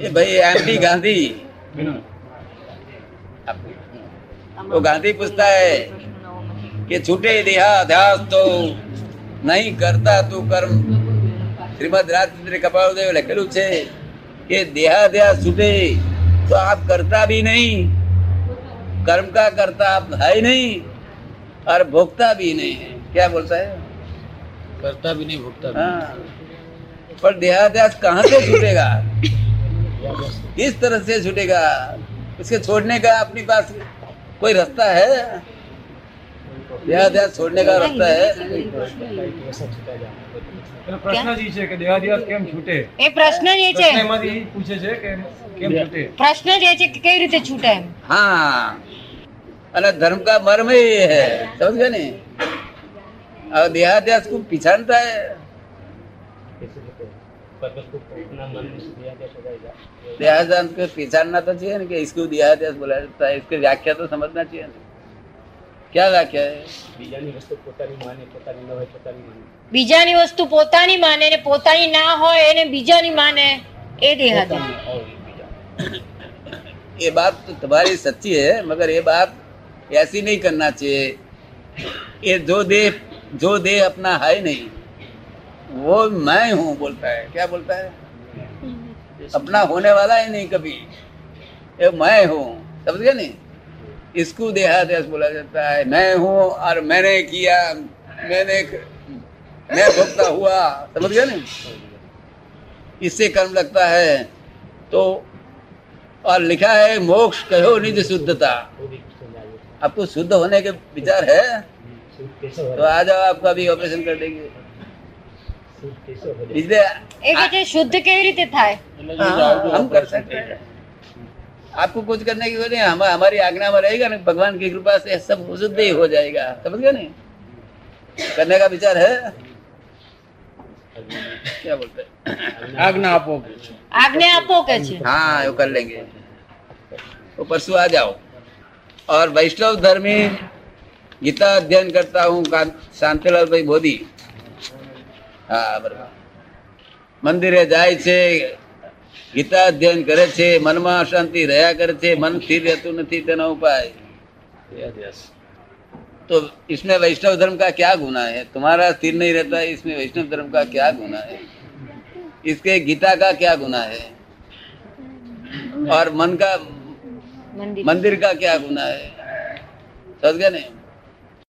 એ ભાઈ एमडी गांधी वो गांधी पूछता है कि छूटे देहाध्यास तो નહીં કરતા તું કર્મ શ્રીમદ રાજચંદ્ર કપાળદેવ લખેલું છે કે દેહાધ્યાસ છૂટે तो आप करता भी नहीं कर्म का करता आप है ही नहीं और भोगता भी नहीं है क्या बोलता है करता भी नहीं भुगता भी हाँ पर देहाध्यास कहाँ से छूटेगा किस तरह से छूटेगा उसके छोड़ने का अपनी पास कोई रास्ता है देहाध्यास छोड़ने का रास्ता है પેલો પ્રશ્ન જ ઈ છે કે દેહાદ્યાસ કેમ છૂટે એ પ્રશ્ન જ એ છે પ્રશ્ન એમાંથી ઈ પૂછે છે કે કેમ છૂટે પ્રશ્ન જ એ છે કે કેવી રીતે છૂટે એમ हाँ અને धर्म का मर्म ही ये है समझ गए नहीं और देहाध्यास को पिछाड़ता है देहाध्यास को पिछाड़ना तो चाहिए ना कि इसको देहाध्यास बोला जाता है इसकी व्याख्या तो समझना चाहिए ना क्या व्याख्या है બીજાની વસ્તુ પોતાની માને પોતાની ન હોય પોતાની માને બીજાની વસ્તુ પોતાની માને ને પોતાની ના હોય એને બીજાની માને એ દેહાદ્યાસ પોતાની હોય બીજા ये बात तो तुम्हारी सच्ची है मगर ये बात ऐसी नहीं करना चाहिए ये जो देह जो देह अपना है नहीं वो मैं हूँ, बोलता है। क्या बोलता है? अपना होने वाला ही नहीं कभी। ये मैं हूँ। समझ गए नहीं? इसको देहादेश बोला जाता है, मैं हूँ और मैंने किया, मैंने मैं भोगता हुआ। समझ गए नहीं? इससे कर्म लगता है। तो और लिखा है, मोक्ष कहो निज शुद्धता। आपको शुद्ध होने के विचार है? तो आ जाओ, आपका भी ऑपरेशन कर देंगे। इसलिए એ કે છે શુદ્ધ કેવી રીતે થાય हाँ, हम कर सकते हैं आपको कुछ करने की वजह हम हमारी आज्ञा में रहेगा ना भगवान की कृपा से सब शुद्ध ही हो जाएगा समझ गए नहीं करने का विचार है क्या बोलते हैं આજ્ઞા આપો આજ્ઞા આપો કે છે हाँ वो कर लेंगे वो परसों आ जाओ और वैष्णव धर्मी गीता अध्ययन करता हूँ कां- शांतिलाल भाई मोदी હા બરાબર મંદિરે જાય છે ગીતા અધ્યયન કરે છે મનમાં અશાંતિ રહ્યા કરે છે મન સ્થિર રહેતું નથી તેનો ઉપાય तो इसमें वैष्णव धर्म का क्या गुना है तुम्हारा स्थिर नहीं रहता है इसमें वैष्णव धर्म का क्या गुना है इसके गीता का क्या गुना है और मन का મંદિર मंदिर का क्या गुना है समझ गए नहीं